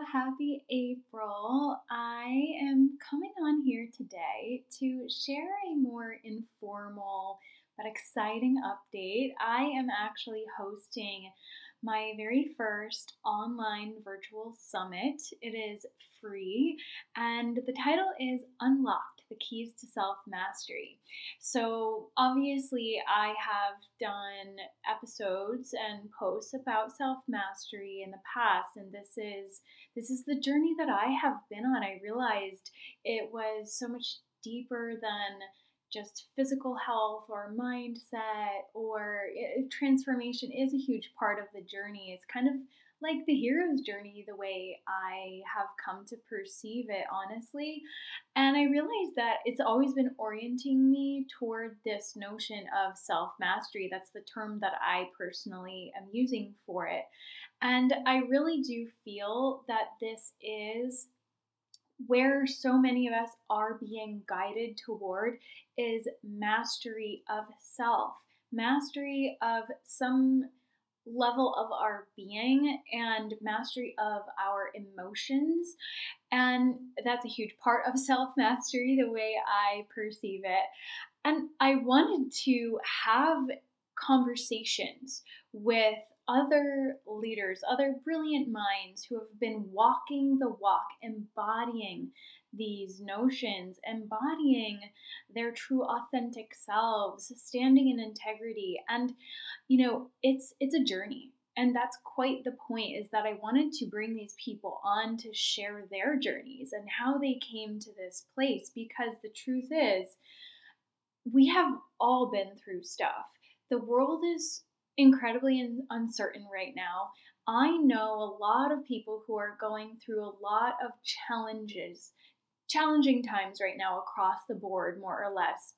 happy April. I am coming on here today to share a more informal but exciting update. I am actually hosting my very first online virtual summit. It is free, and the title is Unlocked the Keys to Self Mastery. So, obviously, I have done episodes and posts about self mastery in the past, and this is this is the journey that I have been on. I realized it was so much deeper than just physical health or mindset or it, transformation is a huge part of the journey. It's kind of like the hero's journey, the way I have come to perceive it, honestly. And I realized that it's always been orienting me toward this notion of self mastery. That's the term that I personally am using for it. And I really do feel that this is where so many of us are being guided toward is mastery of self, mastery of some level of our being and mastery of our emotions. And that's a huge part of self mastery, the way I perceive it. And I wanted to have conversations with other leaders, other brilliant minds who have been walking the walk, embodying these notions, embodying their true authentic selves, standing in integrity. And you know, it's it's a journey. And that's quite the point is that I wanted to bring these people on to share their journeys and how they came to this place because the truth is we have all been through stuff. The world is incredibly uncertain right now. I know a lot of people who are going through a lot of challenges, challenging times right now across the board, more or less.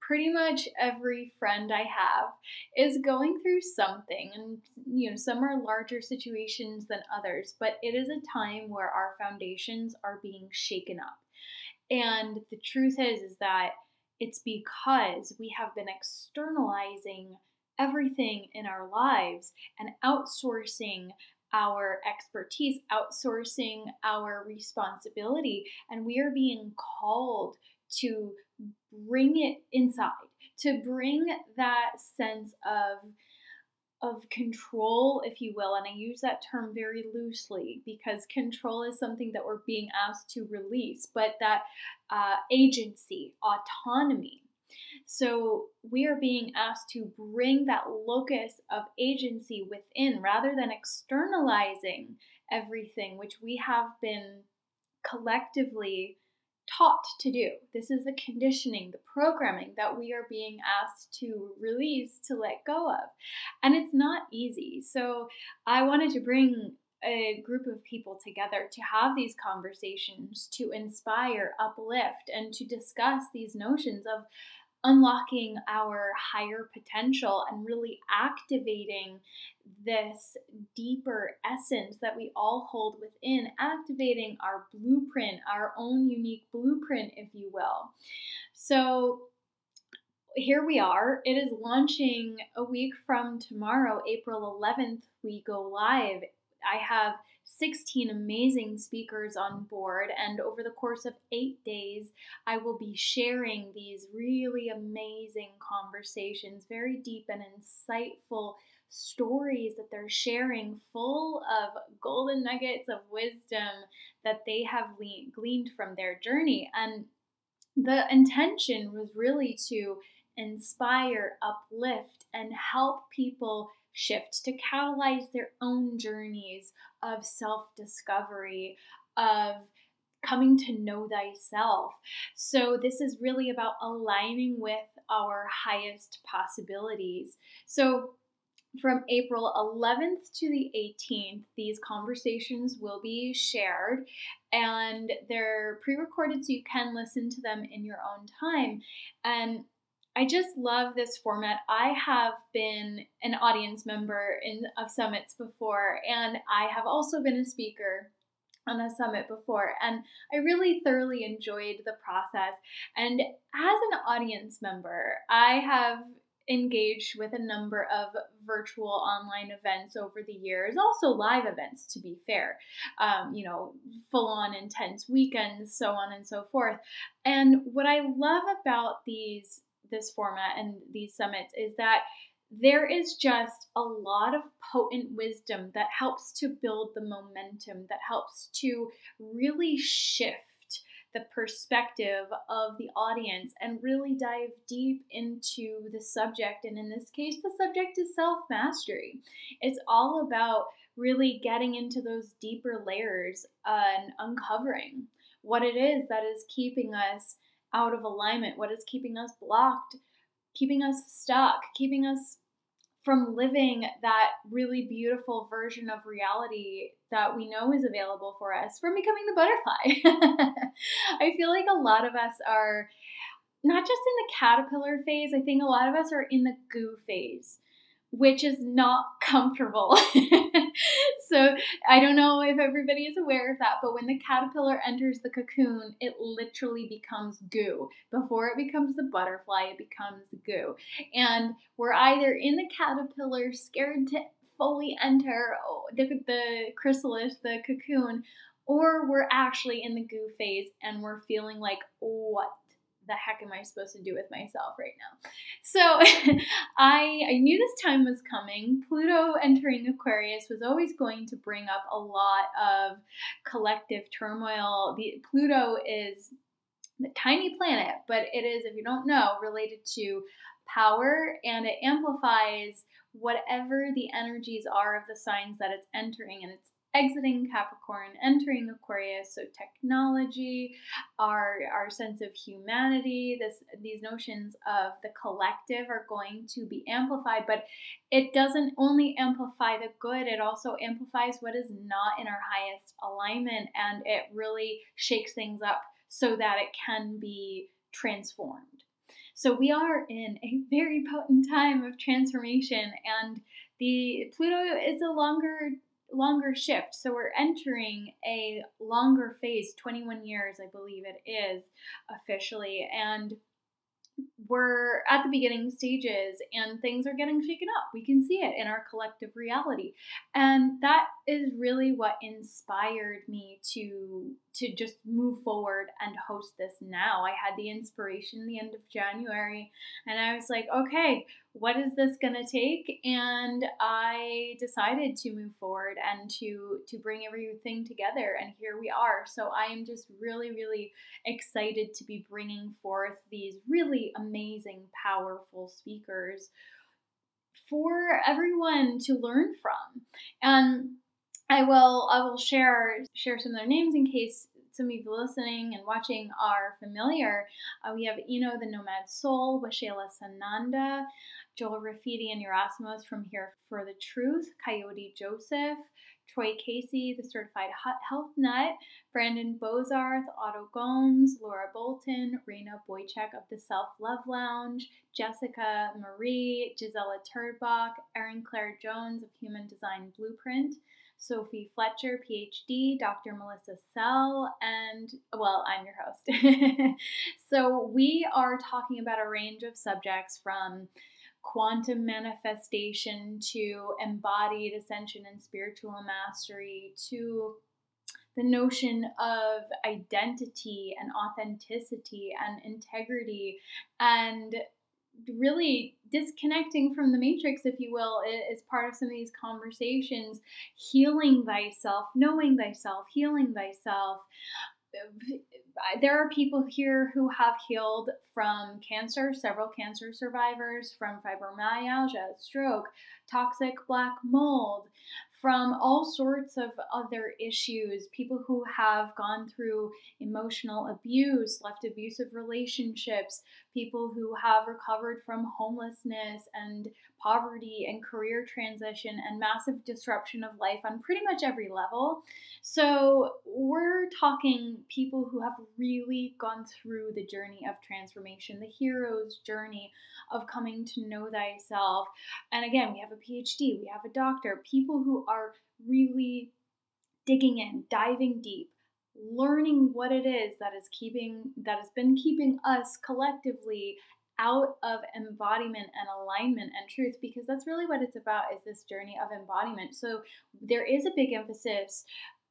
Pretty much every friend I have is going through something, and you know, some are larger situations than others, but it is a time where our foundations are being shaken up. And the truth is, is that it's because we have been externalizing everything in our lives and outsourcing our expertise, outsourcing our responsibility. And we are being called to bring it inside, to bring that sense of of control, if you will, and I use that term very loosely because control is something that we're being asked to release, but that uh, agency, autonomy, so we are being asked to bring that locus of agency within rather than externalizing everything, which we have been collectively taught to do. This is the conditioning, the programming that we are being asked to release, to let go of. And it's not easy. So I wanted to bring a group of people together to have these conversations, to inspire, uplift, and to discuss these notions of unlocking our higher potential and really activating this deeper essence that we all hold within, activating our blueprint, our own unique blueprint, if you will. So, here we are. It is launching a week from tomorrow, April 11th. We go live. I have 16 amazing speakers on board, and over the course of eight days, I will be sharing these really amazing conversations, very deep and insightful stories that they're sharing, full of golden nuggets of wisdom that they have gleaned from their journey. And the intention was really to inspire, uplift, and help people shift to catalyze their own journeys of self discovery, of coming to know thyself. So, this is really about aligning with our highest possibilities. So, from April 11th to the 18th, these conversations will be shared and they're pre recorded so you can listen to them in your own time. And I just love this format. I have been an audience member in of summits before, and I have also been a speaker on a summit before, and I really thoroughly enjoyed the process. And as an audience member, I have engaged with a number of virtual online events over the years, also live events, to be fair, um, you know, full on intense weekends, so on and so forth. And what I love about these this format and these summits is that there is just a lot of potent wisdom that helps to build the momentum, that helps to really shift the perspective of the audience and really dive deep into the subject. And in this case, the subject is self mastery. It's all about really getting into those deeper layers and uncovering what it is that is keeping us out of alignment, what is keeping us blocked, keeping us stuck, keeping us from living that really beautiful version of reality that we know is available for us from becoming the butterfly. I feel like a lot of us are not just in the caterpillar phase, I think a lot of us are in the goo phase which is not comfortable. so I don't know if everybody is aware of that, but when the caterpillar enters the cocoon, it literally becomes goo. Before it becomes the butterfly, it becomes goo. And we're either in the caterpillar, scared to fully enter oh, the, the chrysalis, the cocoon, or we're actually in the goo phase and we're feeling like, what the heck am I supposed to do with myself right now? So I I knew this time was coming. Pluto entering Aquarius was always going to bring up a lot of collective turmoil. The Pluto is the tiny planet, but it is, if you don't know, related to power and it amplifies whatever the energies are of the signs that it's entering and it's exiting Capricorn, entering Aquarius. So technology, our our sense of humanity, this these notions of the collective are going to be amplified, but it doesn't only amplify the good, it also amplifies what is not in our highest alignment and it really shakes things up so that it can be transformed. So we are in a very potent time of transformation and the Pluto is a longer longer shift. So we're entering a longer phase, 21 years, I believe it is officially. And we're at the beginning stages and things are getting shaken up. We can see it in our collective reality. And that is really what inspired me to to just move forward and host this now. I had the inspiration the end of January and I was like, okay, what is this going to take? And I decided to move forward and to to bring everything together and here we are. So I am just really really excited to be bringing forth these really amazing powerful speakers for everyone to learn from. And I will I will share share some of their names in case some of you listening and watching are familiar. Uh, we have Eno the Nomad Soul, Washela Sananda, Joel Rafiti and Yerasimos from Here for the Truth, Coyote Joseph, Troy Casey, the Certified Health Nut, Brandon Bozarth, Otto Gomes, Laura Bolton, Raina Boychek of the Self Love Lounge, Jessica Marie, Gisela Turdbach, Erin Claire Jones of Human Design Blueprint, Sophie Fletcher, PhD, Dr. Melissa Sell, and well, I'm your host. so, we are talking about a range of subjects from quantum manifestation to embodied ascension and spiritual mastery to the notion of identity and authenticity and integrity and really disconnecting from the matrix, if you will, is part of some of these conversations. Healing thyself, knowing thyself, healing thyself. Uh, there are people here who have healed from cancer, several cancer survivors, from fibromyalgia, stroke, toxic black mold, from all sorts of other issues, people who have gone through emotional abuse, left abusive relationships, people who have recovered from homelessness and poverty and career transition and massive disruption of life on pretty much every level. So, we're talking people who have really gone through the journey of transformation, the hero's journey of coming to know thyself. And again, we have a PhD, we have a doctor, people who are really digging in, diving deep, learning what it is that is keeping that has been keeping us collectively out of embodiment and alignment and truth because that's really what it's about is this journey of embodiment. So there is a big emphasis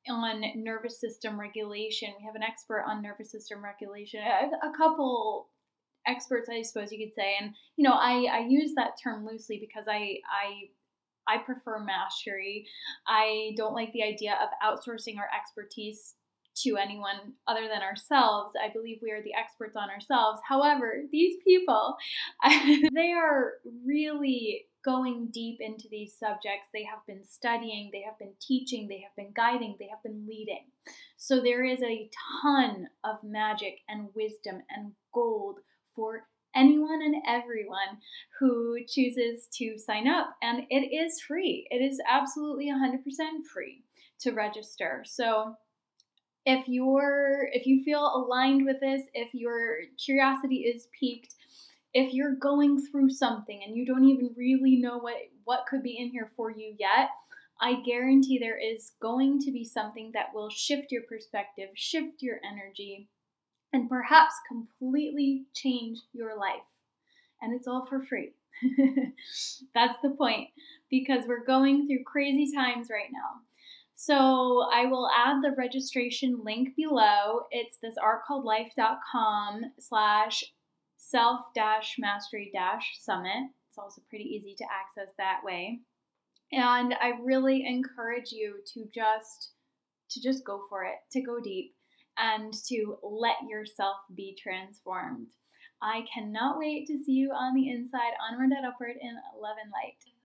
on nervous system regulation. We have an expert on nervous system regulation a, couple experts i suppose you could say. And you know i i use that term loosely because i i I prefer mastery. I don't like the idea of outsourcing our expertise to anyone other than ourselves. I believe we are the experts on ourselves. However, these people, they are really going deep into these subjects. They have been studying, they have been teaching, they have been guiding, they have been leading. So there is a ton of magic and wisdom and gold for anyone and everyone who chooses to sign up. And it is free, it is absolutely 100% free to register. So if you're if you feel aligned with this if your curiosity is piqued if you're going through something and you don't even really know what what could be in here for you yet i guarantee there is going to be something that will shift your perspective shift your energy and perhaps completely change your life. And it's all for free. That's the point. Because we're going through crazy times right now so I will add the registration link below. It's this artcalledlife.com slash self dash mastery dash summit. It's also pretty easy to access that way. And I really encourage you to just to just go for it, to go deep and to let yourself be transformed. I cannot wait to see you on the inside, onward and upward in love and light.